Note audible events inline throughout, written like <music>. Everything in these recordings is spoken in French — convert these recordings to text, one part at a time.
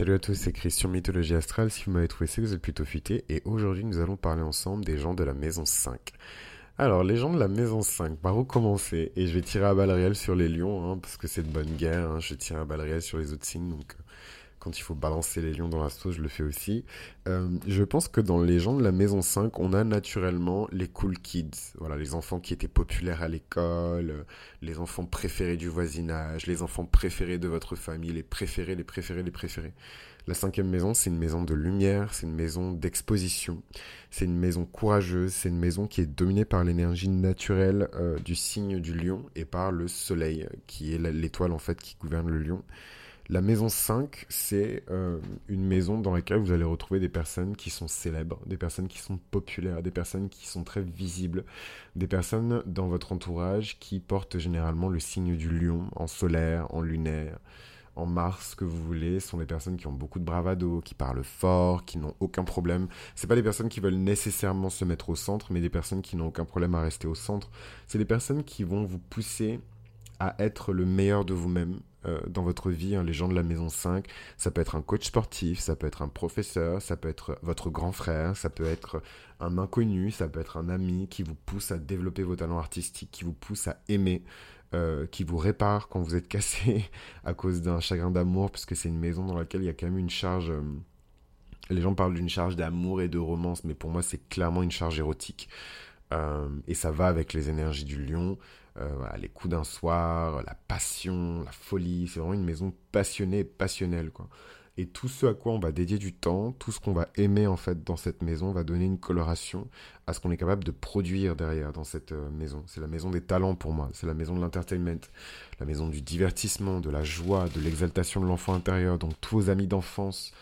Salut à tous, c'est Christian Mythologie Astrale. Si vous m'avez trouvé, c'est que vous êtes plutôt futé. Et aujourd'hui, nous allons parler ensemble des gens de la maison 5. Alors, les gens de la maison 5, par où commencer? Et je vais tirer à balles réelles sur les lions, hein, parce que c'est de bonne guerre. Hein. Je tire à balles réelles sur les autres signes, donc euh, quand il faut balancer les lions dans la sauce, je le fais aussi. Euh, je pense que dans les gens de la maison 5, on a naturellement les cool kids. Voilà, les enfants qui étaient populaires à l'école, euh, les enfants préférés du voisinage, les enfants préférés de votre famille, les préférés, les préférés, les préférés. La cinquième maison, c'est une maison de lumière, c'est une maison d'exposition, c'est une maison courageuse, c'est une maison qui est dominée par l'énergie naturelle euh, du signe du lion et par le soleil, qui est l'étoile en fait qui gouverne le lion. La maison 5, c'est euh, une maison dans laquelle vous allez retrouver des personnes qui sont célèbres, des personnes qui sont populaires, des personnes qui sont très visibles, des personnes dans votre entourage qui portent généralement le signe du lion en solaire, en lunaire, en mars, que vous voulez, sont des personnes qui ont beaucoup de bravado, qui parlent fort, qui n'ont aucun problème. C'est pas des personnes qui veulent nécessairement se mettre au centre, mais des personnes qui n'ont aucun problème à rester au centre. C'est des personnes qui vont vous pousser à être le meilleur de vous-même euh, dans votre vie, hein, les gens de la maison 5. Ça peut être un coach sportif, ça peut être un professeur, ça peut être votre grand frère, ça peut être un inconnu, ça peut être un ami qui vous pousse à développer vos talents artistiques, qui vous pousse à aimer, euh, qui vous répare quand vous êtes cassé <laughs> à cause d'un chagrin d'amour, puisque c'est une maison dans laquelle il y a quand même une charge... Euh, les gens parlent d'une charge d'amour et de romance, mais pour moi c'est clairement une charge érotique. Et ça va avec les énergies du lion. Euh, les coups d'un soir, la passion, la folie. C'est vraiment une maison passionnée, passionnelle, quoi. Et tout ce à quoi on va dédier du temps, tout ce qu'on va aimer en fait dans cette maison va donner une coloration à ce qu'on est capable de produire derrière dans cette euh, maison. C'est la maison des talents pour moi, c'est la maison de l'entertainment, la maison du divertissement, de la joie, de l'exaltation de l'enfant intérieur. Donc tous vos amis d'enfance,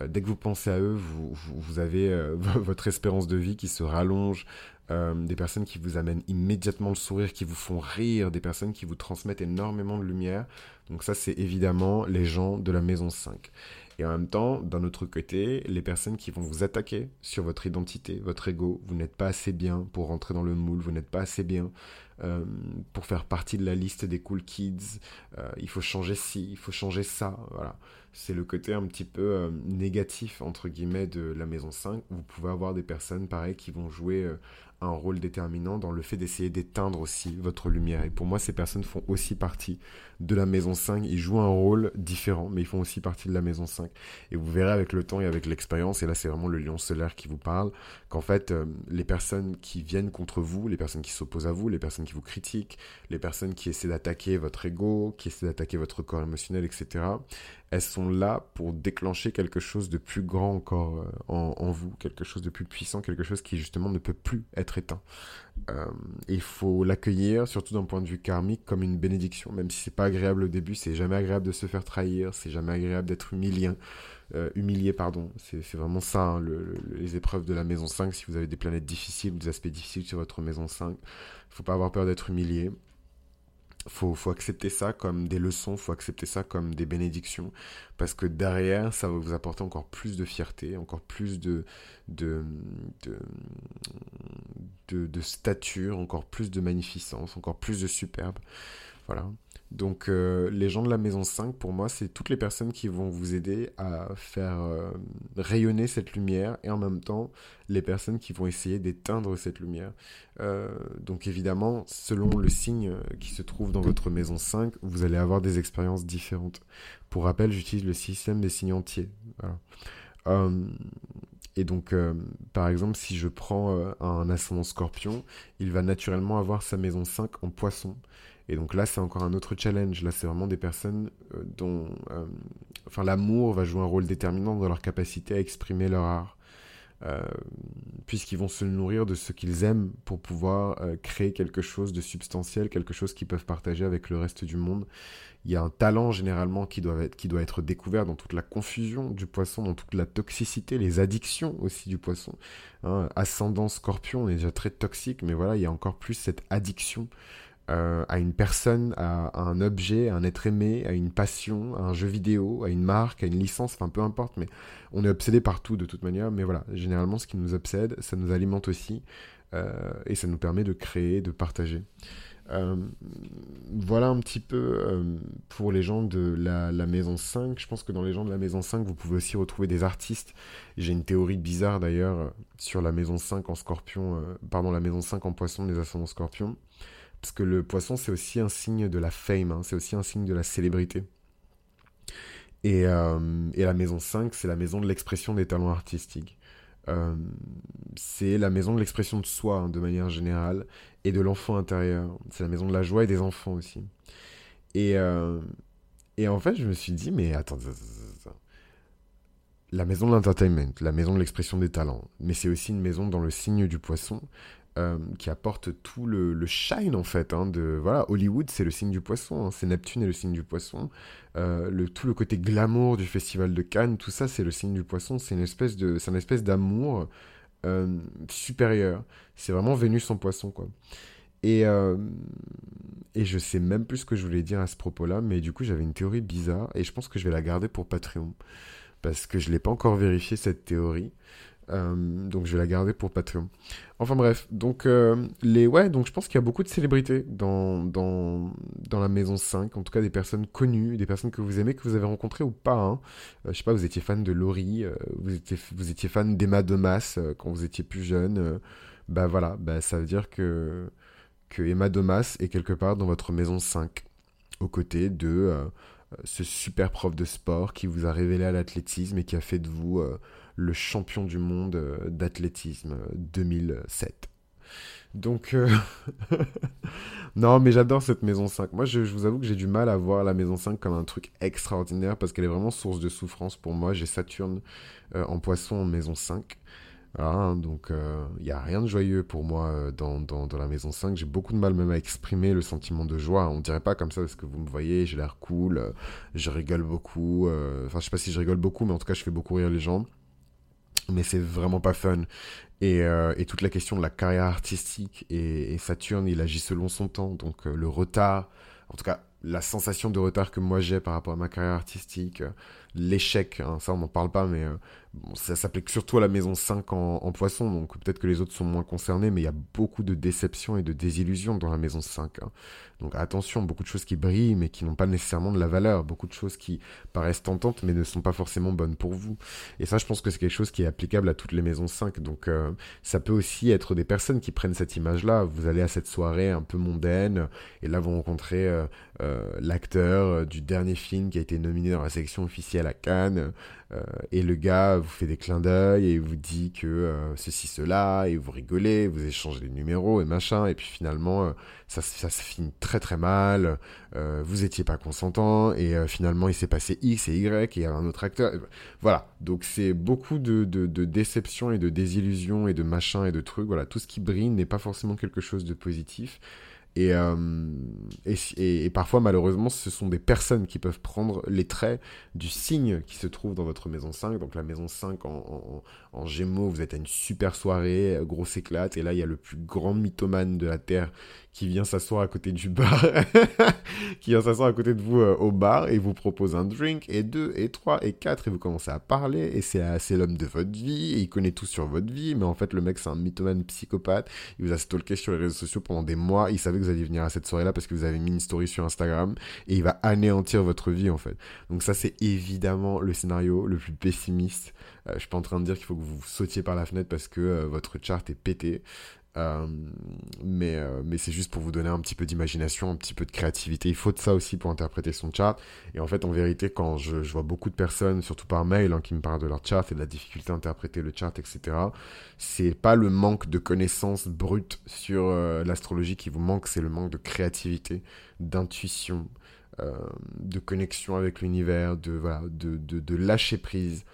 euh, dès que vous pensez à eux, vous avez <laughs> votre espérance de vie qui se rallonge, euh, des personnes qui vous amènent immédiatement le sourire, qui vous font rire, des personnes qui vous transmettent énormément de lumière. Donc ça, c'est évidemment les gens de la maison 5. Et en même temps, d'un autre côté, les personnes qui vont vous attaquer sur votre identité, votre ego, vous n'êtes pas assez bien pour rentrer dans le moule, vous n'êtes pas assez bien euh, pour faire partie de la liste des cool kids, euh, il faut changer ci, il faut changer ça, voilà. C'est le côté un petit peu négatif, entre guillemets, de la maison 5. Vous pouvez avoir des personnes, pareil, qui vont jouer un rôle déterminant dans le fait d'essayer d'éteindre aussi votre lumière. Et pour moi, ces personnes font aussi partie de la maison 5. Ils jouent un rôle différent, mais ils font aussi partie de la maison 5. Et vous verrez avec le temps et avec l'expérience, et là c'est vraiment le lion solaire qui vous parle, qu'en fait, euh, les personnes qui viennent contre vous, les personnes qui s'opposent à vous, les personnes qui vous critiquent, les personnes qui essaient d'attaquer votre ego, qui essaient d'attaquer votre corps émotionnel, etc., elles sont là pour déclencher quelque chose de plus grand encore euh, en, vous, quelque chose de plus puissant, quelque chose qui justement ne peut plus être éteint. Euh, il faut l'accueillir, surtout d'un point de vue karmique, comme une bénédiction, même si c'est pas agréable au début, c'est jamais agréable de se faire trahir, c'est jamais agréable d'être humilié. Euh, humilié, pardon. C'est vraiment ça, hein, les épreuves de la maison 5. Si vous avez des planètes difficiles, des aspects difficiles sur votre maison 5, il faut pas avoir peur d'être humilié faut, faut accepter ça comme des leçons, faut accepter ça comme des bénédictions, parce que derrière, ça va vous apporter encore plus de fierté, encore plus de, stature, encore plus de magnificence, encore plus de superbe. Voilà. Donc euh, les gens de la maison 5, pour moi, c'est toutes les personnes qui vont vous aider à faire euh, rayonner cette lumière et en même temps les personnes qui vont essayer d'éteindre cette lumière. Euh, donc évidemment, selon le signe qui se trouve dans votre maison 5, vous allez avoir des expériences différentes. Pour rappel, j'utilise le système des signes entiers. et donc, par exemple, si je prends un ascendant scorpion, il va naturellement avoir sa maison 5 en poisson. Et donc là, c'est encore un autre challenge. Là, c'est vraiment des personnes euh, dont, euh, enfin, l'amour va jouer un rôle déterminant dans leur capacité à exprimer leur art. Euh, puisqu'ils vont se nourrir de ce qu'ils aiment pour pouvoir créer quelque chose de substantiel, quelque chose qu'ils peuvent partager avec le reste du monde. Il y a un talent généralement qui doit être, qui doit être découvert dans toute la confusion du poisson, dans toute la toxicité, les addictions aussi du poisson. Hein, ascendant scorpion, on est déjà très toxique, mais voilà, il y a encore plus cette addiction euh, à une personne, à, un objet, à un être aimé, à une passion, à un jeu vidéo, à une marque, à une licence, enfin peu importe, mais on est obsédé partout de toute manière. Mais voilà, généralement ce qui nous obsède, ça nous alimente aussi euh, et ça nous permet de créer, de partager. Euh, voilà un petit peu pour les gens de la, maison 5. Je pense que dans les gens de la maison 5, vous pouvez aussi retrouver des artistes. J'ai une théorie bizarre d'ailleurs sur la maison 5 en scorpion, pardon, la maison 5 en poisson des ascendants scorpions. Parce que le poisson, c'est aussi un signe de la fame, hein. c'est aussi un signe de la célébrité. Et, et la maison 5, c'est la maison de l'expression des talents artistiques. Euh, c'est la maison de l'expression de soi, hein, de manière générale, et de l'enfant intérieur. C'est la maison de la joie et des enfants aussi. Et, euh, et en fait, je me suis dit, mais attends, la maison de l'entertainment, la maison de l'expression des talents, mais c'est aussi une maison dans le signe du poisson. Euh, qui apporte tout le, shine en fait. Hein, de, voilà, Hollywood, c'est le signe du poisson, hein, c'est Neptune et le signe du poisson. Euh, le, tout le côté glamour du festival de Cannes, tout ça, c'est le signe du poisson. C'est une espèce c'est une espèce d'amour euh, supérieur. C'est vraiment Vénus en poisson, quoi. Et, et je sais même plus ce que je voulais dire à ce propos-là, mais du coup, j'avais une théorie bizarre et je pense que je vais la garder pour Patreon parce que je l'ai pas encore vérifié cette théorie. Euh, donc je vais la garder pour Patreon. Enfin bref, donc euh, les ouais, donc je pense qu'il y a beaucoup de célébrités dans, dans, dans la maison 5, en tout cas des personnes connues, des personnes que vous aimez, que vous avez rencontrées ou pas. Hein. Euh, je sais pas, vous étiez fan de Laurie, vous étiez vous étiez fan d'Emma Domas quand vous étiez plus jeune. bah voilà, bah ça veut dire que que Emma Domas est quelque part dans votre maison 5, aux côtés de ce super prof de sport qui vous a révélé à l'athlétisme et qui a fait de vous le champion du monde euh, d'athlétisme 2007. Euh, Donc, euh, <laughs> non, mais j'adore cette maison 5. Moi, je, vous avoue que j'ai du mal à voir la maison 5 comme un truc extraordinaire parce qu'elle est vraiment source de souffrance pour moi. J'ai Saturne en poisson en maison 5. Hein, donc, il n'y a rien de joyeux pour moi dans, dans, la maison 5. J'ai beaucoup de mal même à exprimer le sentiment de joie. On dirait pas comme ça parce que vous me voyez, j'ai l'air cool, je rigole beaucoup. Enfin, je sais pas si je rigole beaucoup, mais en tout cas, je fais beaucoup rire les gens mais c'est vraiment pas fun. Et, euh, et, toute la question de la carrière artistique et, Saturne, il agit selon son temps, donc euh, le retard, en tout cas la sensation de retard que moi j'ai par rapport à ma carrière artistique, euh, l'échec, hein, ça on n'en parle pas, mais bon, ça s'applique surtout à la maison 5 en, poisson, donc peut-être que les autres sont moins concernés, mais il y a beaucoup de déceptions et de désillusions dans la maison 5. Hein. Donc attention, beaucoup de choses qui brillent mais qui n'ont pas nécessairement de la valeur, beaucoup de choses qui paraissent tentantes mais ne sont pas forcément bonnes pour vous. Et ça, je pense que c'est quelque chose qui est applicable à toutes les maisons 5. Donc euh, ça peut aussi être des personnes qui prennent cette image-là. Vous allez à cette soirée un peu mondaine et là vous rencontrez euh, euh, l'acteur du dernier film qui a été nominé dans la sélection officielle à Cannes. et le gars vous fait des clins d'œil et vous dit que ceci, cela, et vous rigolez, vous échangez les numéros et machin, et puis finalement, ça, ça se finit très très mal, euh, vous étiez pas consentant, et euh, finalement il s'est passé X et Y, et il y a un autre acteur. Voilà, donc c'est beaucoup de, de, de déceptions et de désillusions et de machins et de trucs. Voilà, tout ce qui brille n'est pas forcément quelque chose de positif. Euh, et, parfois, malheureusement, ce sont des personnes qui peuvent prendre les traits du signe qui se trouve dans votre maison 5. Donc la maison 5 en, en, gémeaux, vous êtes à une super soirée, euh, grosse éclate, et là, il y a le plus grand mythomane de la Terre qui vient s'asseoir à côté du bar, <laughs> qui vient s'asseoir à côté de vous euh, au bar et vous propose un drink, et deux, et trois, et quatre, et vous commencez à parler, et c'est l'homme de votre vie, et il connaît tout sur votre vie, mais en fait, le mec, c'est un mythomane psychopathe, il vous a stalké sur les réseaux sociaux pendant des mois, il savait que vous alliez venir à cette soirée-là parce que vous avez mis une story sur Instagram, et il va anéantir votre vie, en fait. Donc ça, c'est évidemment le scénario le plus pessimiste. Euh, je suis pas en train de dire qu'il faut que vous sautiez par la fenêtre parce que euh, votre chart est pété. Euh, mais euh, mais c'est juste pour vous donner un petit peu d'imagination, un petit peu de créativité. Il faut de ça aussi pour interpréter son chart. Et en fait, en vérité, quand je, vois beaucoup de personnes, surtout par mail, hein, qui me parlent de leur chart et de la difficulté à interpréter le chart, etc., c'est pas le manque de connaissances brutes sur euh, l'astrologie qui vous manque, c'est le manque de créativité, d'intuition, de connexion avec l'univers, de, voilà, de, de lâcher prise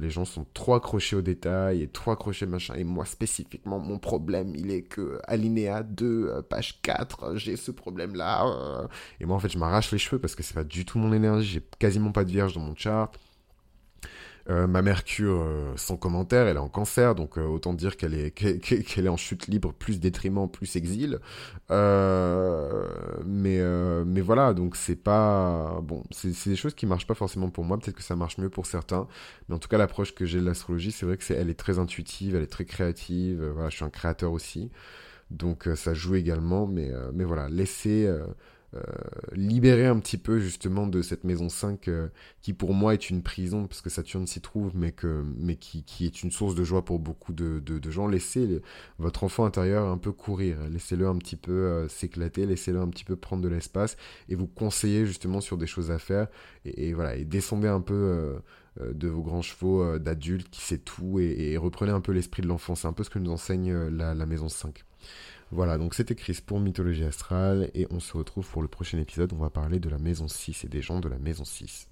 les gens sont trop accrochés aux détails et trop accrochés machin. Et moi spécifiquement, mon problème, il est que alinéa 2, euh, page 4, j'ai ce problème-là. Euh. Et moi en fait, je m'arrache les cheveux parce que c'est pas du tout mon énergie. J'ai quasiment pas de vierge dans mon chart. Euh, ma Mercure, euh, sans commentaire, elle est en cancer, donc euh, autant dire qu'elle est, <laughs> est en chute libre, plus détriment, plus exil. mais, mais voilà, donc c'est pas... Bon, c'est des choses qui marchent pas forcément pour moi, peut-être que ça marche mieux pour certains, mais en tout cas l'approche que j'ai de l'astrologie, c'est vrai que c'est, elle est très intuitive, elle est très créative, voilà, je suis un créateur aussi. Donc ça joue également, mais, mais voilà, laissez euh, libérer un petit peu justement de cette maison 5 euh, qui pour moi est une prison parce que Saturne s'y trouve mais, que, mais qui, est une source de joie pour beaucoup de, de, gens. Laissez votre enfant intérieur un peu courir, laissez-le un petit peu euh, s'éclater, laissez-le un petit peu prendre de l'espace et vous conseillez justement sur des choses à faire et, voilà et descendez un peu de vos grands chevaux d'adultes qui sait tout et, reprenez un peu l'esprit de l'enfant. C'est un peu ce que nous enseigne la, la maison 5. Voilà, donc c'était Chris pour Mythologie Astrale et on se retrouve pour le prochain épisode. On va parler de la maison 6 et des gens de la maison 6.